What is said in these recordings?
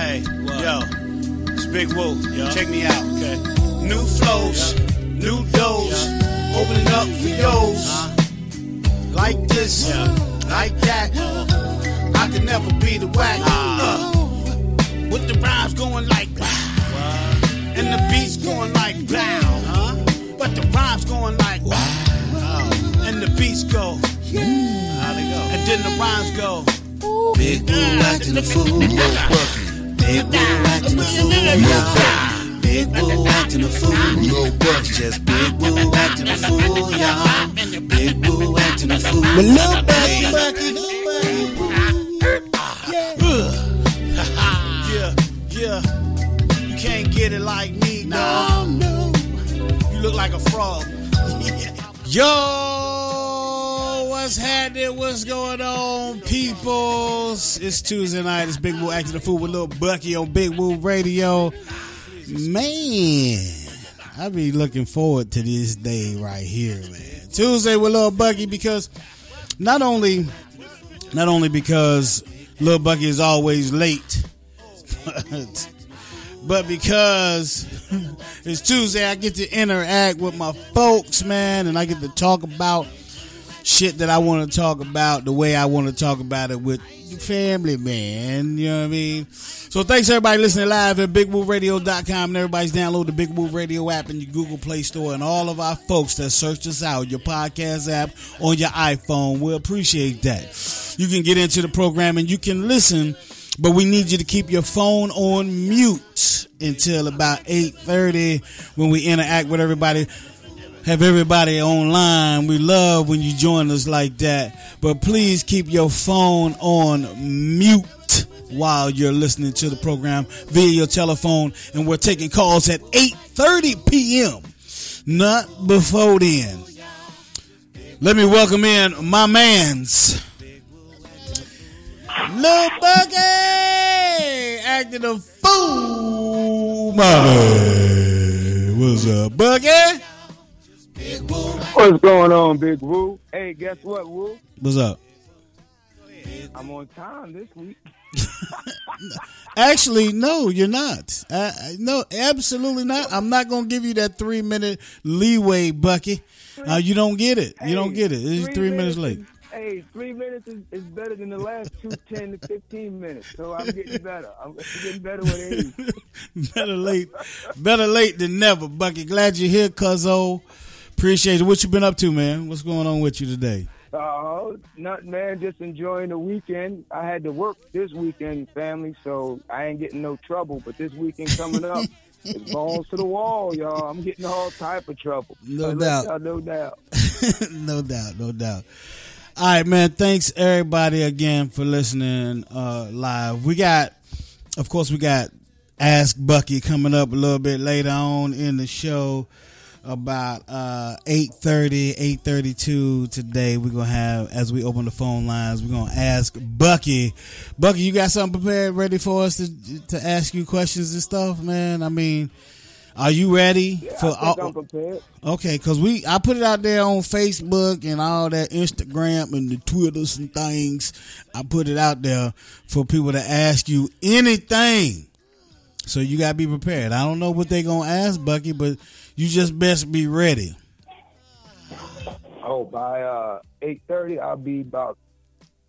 Hey, yo, it's Big Woo. Check me out. Okay. New flows, new doors, opening up for yours. Like this, like that. I can never be the whack. Uh, with the rhymes going like blah, and the beats going like blah. But the rhymes going like wow, and the beats go. And then the rhymes go. Big Woo acting a fool. Big Woo acting a fool. y'all. Big Woo acting a fool. Just Big Woo acting a fool, y'all. Big Woo acting a fool. But Yeah, yeah. You can't get it like me, no. no. You look like a frog. Yo, what's happening? What's going on, peoples? It's Tuesday night. It's Big Woo acting the fool with Little Bucky on Big Woo Radio. Man, I be looking forward to this day right here, man. Tuesday with Little Bucky because not only, not only because Little Bucky is always late, but, but because it's Tuesday, I get to interact with my folks, man, and I get to talk about shit that I want to talk about the way I want to talk about it with family, man. You know what I mean? So thanks everybody listening live at BigWooRadio.com and everybody's download the Big Woo Radio app in your Google Play Store and all of our folks that search us out, your podcast app on your iPhone. We appreciate that. You can get into the program and you can listen, but we need you to keep your phone on mute until about 8.30 when we interact with everybody have everybody online. We love when you join us like that. But please keep your phone on mute while you're listening to the program via your telephone. And we're taking calls at 8.30 p.m. Not before then. Let me welcome in my mans. Lil Bucky acting a fool. Mommy. What's up, Bucky? What's going on, Big Woo? Hey, guess what, Woo? What's up? I'm on time this week. Actually, no, you're not. Uh, no, absolutely not. I'm not going to give you that three minute leeway, Bucky. Uh, you don't get it. You don't get it. It's three, minutes, late. Is, hey, three minutes is, is better than the last two, 10 to 15 minutes. So I'm getting better. I'm getting better with age. better late, better late than never, Bucky. Glad you're here, cause Cuzzo. Appreciate it. What you been up to, man? What's going on with you today? Uh, not man, just enjoying the weekend. I had to work this weekend, family, so I ain't getting no trouble. But this weekend coming up, it's balls to the wall, y'all. I'm getting all type of trouble. No doubt. y'all know doubt. no doubt, no doubt. All right, man. Thanks everybody again for listening uh, live. We got, of course, we got Ask Bucky coming up a little bit later on in the show. About uh 8.30, 8.32 today, we're going to have, as we open the phone lines, we're going to ask Bucky. Bucky, you got something prepared, ready for us to to ask you questions and stuff, man? I mean, are you ready I for? think I'm prepared. Okay, cause we I put it out there on Facebook and all that Instagram and the Twitters and things. I put it out there for people to ask you anything. So you gotta be prepared. I don't know what they're gonna ask, Bucky, but you just best be ready. Oh, by uh, 8.30, I'll be about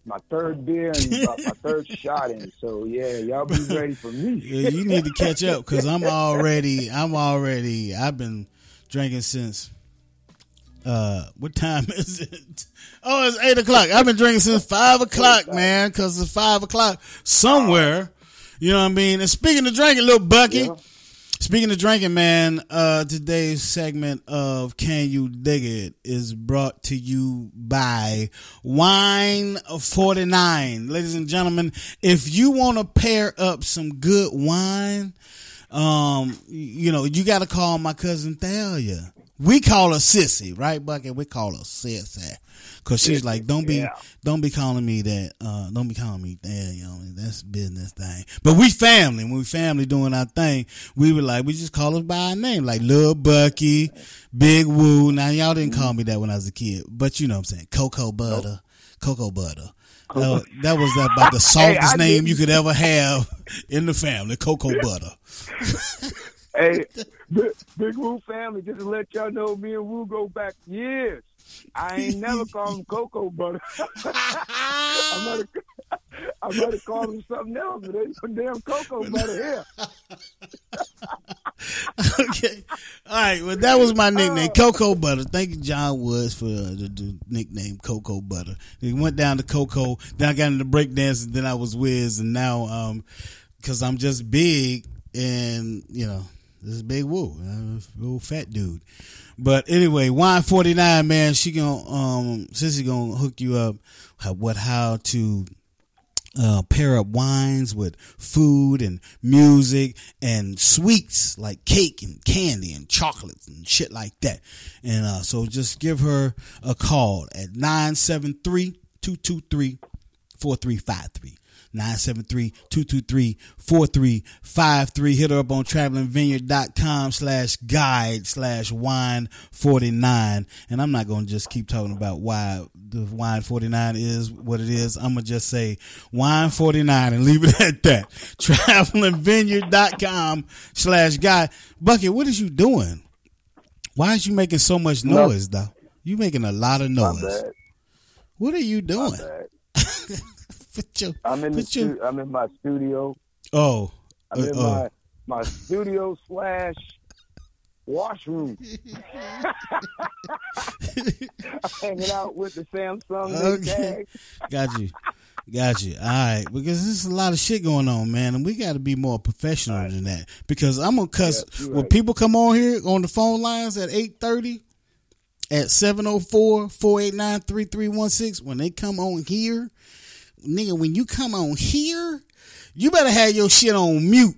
my third beer and about my third shot in. So, yeah, y'all be ready for me. Yeah, you need to catch up because I'm already I'm already I've been drinking since uh what time is it? Oh, it's eight o'clock. I've been drinking since five o'clock, man, because it's five o'clock somewhere. You know what I mean? And speaking of drinking, little Bucky. Yeah. Speaking of drinking, man, uh, today's segment of Can You Dig It is brought to you by Wine 49. Ladies and gentlemen, if you want to pair up some good wine, um, you know, you got to call my cousin Thalia. We call her Sissy, right, Bucket? We call her Sissy. Cause she's like, don't be, Yeah. don't be calling me that. Uh, don't be calling me that. You know, that's business thing. But we family. When we family doing our thing, we were like, we just call us by our name, like Lil Bucky, Big Woo. Now y'all didn't call me that when I was a kid, but you know what I'm saying, Cocoa Butter, Cocoa Butter. Uh, that was about the softest I name you could ever have in the family, Cocoa Butter. Hey, Big, Big Woo family, just to let y'all know, me and Woo go back years. I ain't never called him Cocoa Butter. I might have, I might have called him something else, but ain't no damn Cocoa Butter here. okay. All right. Well, that was my nickname, Cocoa Butter. Thank you, John Woods, for uh, the, the nickname Cocoa Butter. We went down to Cocoa, then I got into breakdancing, then I was Wiz, and now, um, because I'm just big and, you know, this is Big Woo, a little fat dude. But anyway, Wine 49, man, she gonna, um, Sissy gonna hook you up, what, how to, uh, pair up wines with food and music and sweets like cake and candy and chocolates and shit like that. And uh, so just give her a call at 973 223 4353. 973-223-4353. Hit her up on travelingvineyard.com slash guide slash wine 49. And I'm not going to just keep talking about why the wine 49 is what it is. I'm going to just say wine 49 and leave it at that. travelingvineyard.com slash guide. Bucket, what is you doing? Why is you making so much noise, though? You making a lot of noise. What are you doing? Put your, I'm in the stu- I'm in my studio. oh, I'm in uh, my my studio slash washroom. I'm hanging out with the Samsung Okay. Got you. Got you. All right. Because there's a lot of shit going on, man. And we got to be more professional than that. Because I'm going to cuss. Yeah, when right. people come on here on the phone lines at 830, at 704-489-3316, when they come on here, nigga, when you come on here, you better have your shit on mute.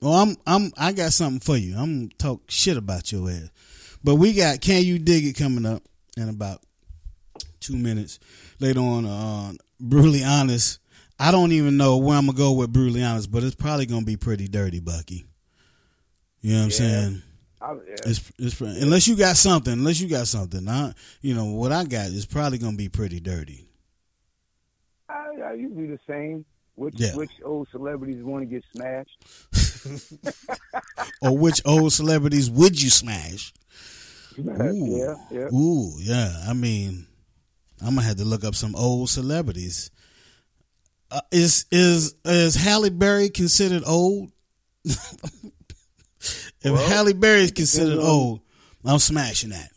Well, I'm, I'm, I got something for you. I'm gonna talk shit about your ass. But we got Can You Dig It coming up in about two minutes. Later on, uh, brutally honest. I don't even know where I'm gonna go with brutally honest, but it's probably gonna be pretty dirty, Bucky. You know what I'm Yeah. saying? I, yeah. It's, it's unless you got something, unless you got something, I, you know what I got is probably gonna be pretty dirty. I, I usually the same. Which Yeah. which old celebrities want to get smashed? Or which old celebrities would you smash? Ooh. yeah, yeah. Ooh, yeah. I mean, I'm gonna have to look up some old celebrities. Uh, is is is Halle Berry considered old? if Halle Berry is considered old, I'm smashing that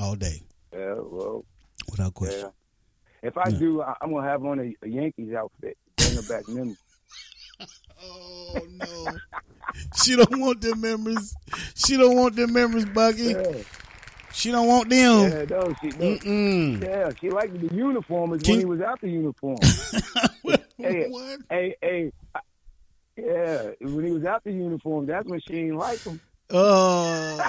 all day Yeah, well, without question. yeah. If I do, I, I'm gonna have on a, a Yankees outfit, bring her back memories. Oh no, she don't want them memories. She don't want them memories, Bucky. Yeah, She don't want them. yeah, no, she, no, Mm-mm. yeah, she liked the uniform is Can- when he was out the uniform. Hey, What? hey, hey, I- yeah, when he was out the uniform, that's when she ain't like him. Oh.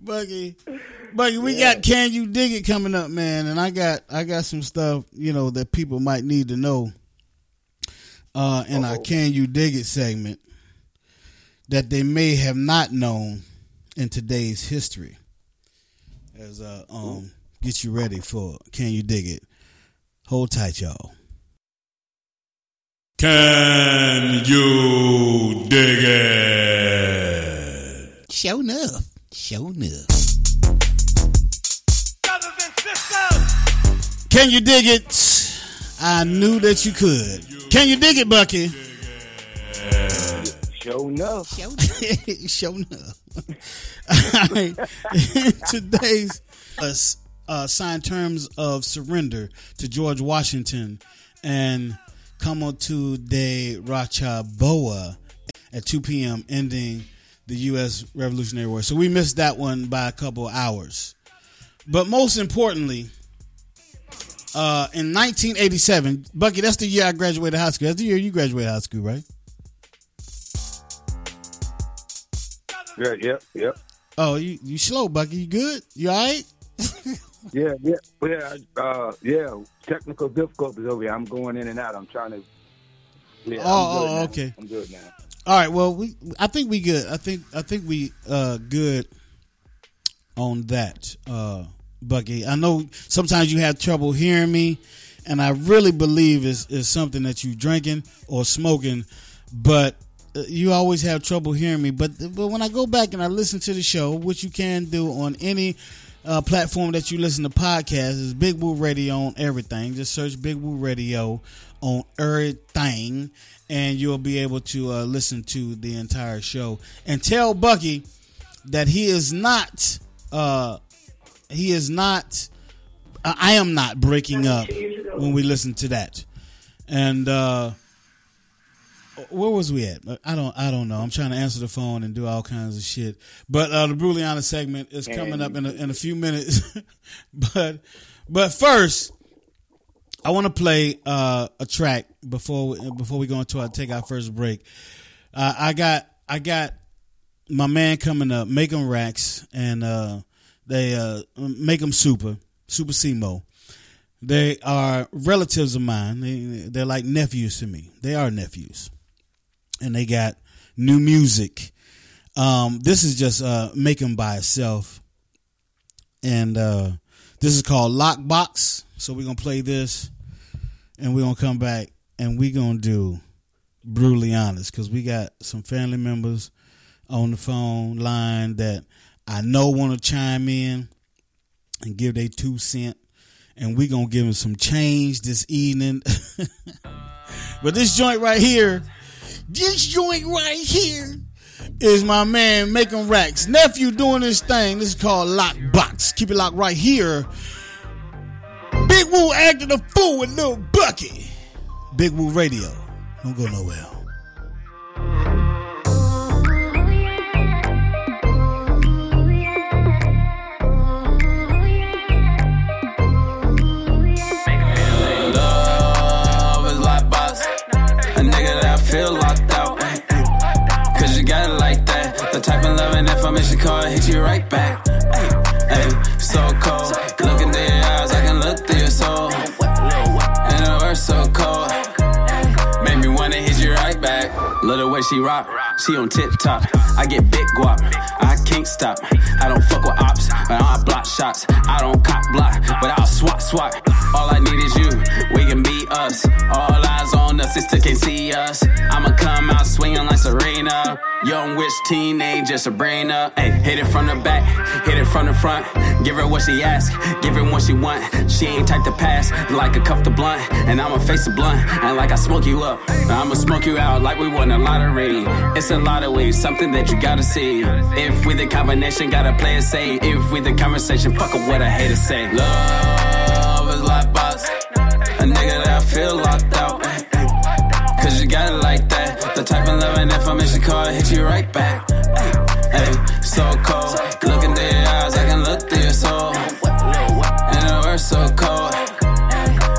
Buggy. Buggy, we got Can You Dig It coming up, man, and I got I got some stuff, you know, that people might need to know. Uh in our Uh-oh. Can You Dig It segment that they may have not known in today's history. As uh um get you ready for Can You Dig It. Hold tight, y'all. Can you dig it? Show enough. Show enough. Can you dig it? I knew that you could. Can you dig it, Bucky? Show enough. Show enough. All right. In today's uh, uh, signed terms of surrender to George Washington and Comte de Rochambeau at 2 p.m., ending the U.S. Revolutionary War. So we missed that one by a couple hours. But most importantly, uh, in 1987, Bucky, that's the year I graduated high school. That's the year you graduated high school, right? Yeah, yeah, yeah, Oh, you you slow, Bucky. You good? You all right? yeah, yeah, yeah. Uh, yeah. Technical difficulties over here. I'm going in and out. I'm trying to. Yeah, Oh, I'm good oh, okay. I'm good now. All right. Well, we I think we good. I think I think we uh good on that. Uh Bucky. I know sometimes you have trouble hearing me, and I really believe it's, it's something that you drinking or smoking, but uh, you always have trouble hearing me. But but when I go back and I listen to the show, which you can do on any uh, platform that you listen to podcasts, is Big Woo Radio on everything. Just search Big Woo Radio on everything, and you'll be able to uh, listen to the entire show. And tell Bucky that he is not. Uh, he is not. I am not breaking up when we listen to that. And uh, where was we at? I don't. I don't know. I'm trying to answer the phone and do all kinds of shit. But uh, the Bruliana segment is coming up in a, in a few minutes. but but first, I want to play uh, a track before we, before we go into our take our first break. Uh, I got I got my man coming up, them racks, and uh, they uh, make them super super Simo. They are relatives of mine. They, they're like nephews to me. They are nephews, and they got new music. Um, this is just uh, make by itself, and uh, this is called Lockbox. So we're gonna play this, and we're gonna come back and we're gonna do brutally honest because we got some family members on the phone line that I know want to chime in and give their two cent, and we're gonna give them some change this evening. but this joint right here, this joint right here is my man making racks nephew doing this thing. This is called Lockbox. Keep it locked right here. Big Woo acting a fool with Lil Bucky. Big Woo Radio. Don't go nowhere. Feel locked out. Cause you got it like that. The type of love and information call hit you right back. Hey, so cold. She rock, she on tip top. I get big guap, I can't stop. I don't fuck with ops, but I block shots. I don't cop block, but I'll swat swat. All I need is you, we can be us. All sister can't see us. I'ma come out swinging like Serena. Young witch teenager, Sabrina. Hey, hit it from the back, hit it from the front. Give her what she ask, give her what she want. She ain't type to pass, like a cuff the blunt. And I'ma face the blunt, and like I smoke you up. I'ma smoke you out like we won a lottery. It's a lot of ways, something that you gotta see. If we the combination, gotta play it safe. If we the conversation, fuck up what I hate to say. Love is like box, a nigga that I feel locked out. Got it like that. The type of love and information call hit you right back. Hey, so cold. Look into your eyes, I can look through your soul. And the words so cold.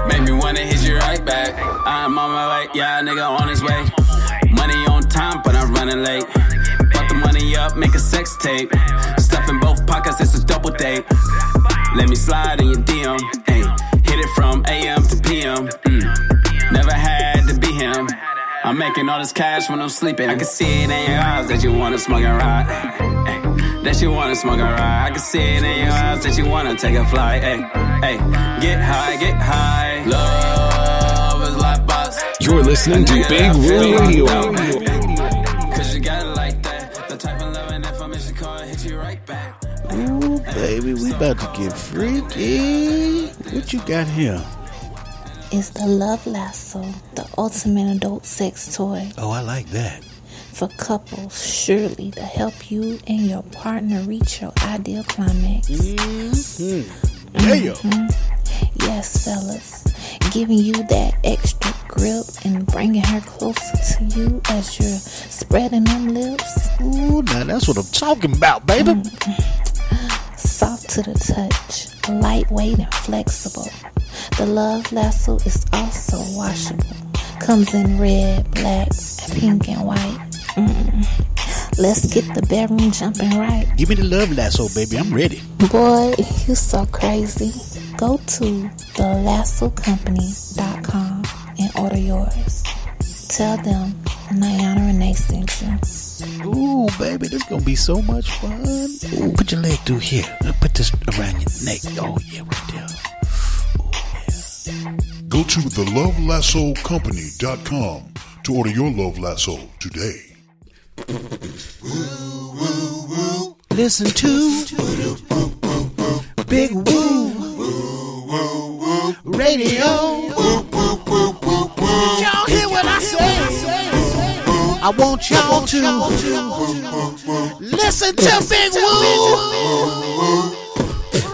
Make me wanna hit you right back. I'm on my way, yeah, nigga on his way. Money on time, but I'm running late. Put the money up, make a sex tape. Stuff in both pockets, it's a double date. Let me slide in your making all this cash when I'm sleeping. I can see it in your eyes that you wanna smoke and ride. Ay, that you wanna smoke and ride. I can see it in your eyes that you wanna take a flight. Hey, hey, get high, get high. Love is like box. You're listening to Big Woo Radio. Cause you got it like that. The type of love and information call hit you right back. Ooh, baby, we about to get freaky. What you got here? Is the Love Lasso, the ultimate adult sex toy Oh, I like that. for couples, surely to help you and your partner reach your ideal climax. Mm-hmm. Mmm. Yeah. Yes, fellas, giving you that extra grip and bringing her closer to you as you're spreading them lips. Ooh, now that's what I'm talking about, baby. Mm-hmm. soft to the touch, lightweight and flexible. The Love Lasso is also washable. Comes in red, black, pink, and white. Mm. Let's get the bedroom jumping right. Give me the love lasso, baby. I'm ready. Boy, you so crazy. Go to thelassocompany.com and order yours. Tell them Niana Renee sent you. Ooh, baby, this gonna be so much fun. Ooh, put your leg through here. Put this around your neck. Oh yeah, right there. Go to thelovelassocompany.com to order your Love Lasso today. Listen to Big Woo Radio. Y'all hear what I say? I want y'all to listen to Big Woo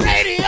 Radio.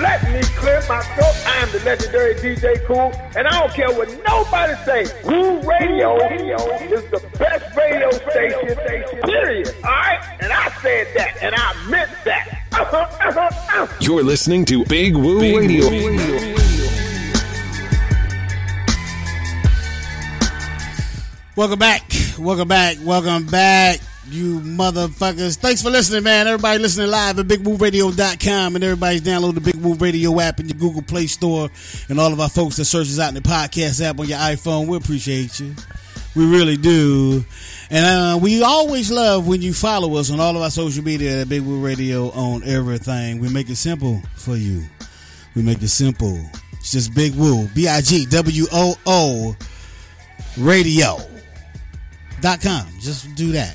Let me clear my throat. I am the legendary DJ Cool, and I don't care what nobody say. Woo Radio is the best radio station, period. All right? And I said that, and I meant that. Uh-huh, uh-huh, uh-huh. You're listening to Big Woo Radio. Welcome back. Welcome back. Welcome back, you motherfuckers. Thanks for listening, man. Everybody listening live at BigWooRadio.com and everybody's download the Big Woo Radio app in your Google Play Store and all of our folks that searches out in the podcast app on your iPhone. We appreciate you. We really do. And uh, we always love when you follow us on all of our social media at Big Woo Radio on everything. We make it simple for you. We make it simple. It's just Big Woo, B I G W O O radio dot com. Just do that.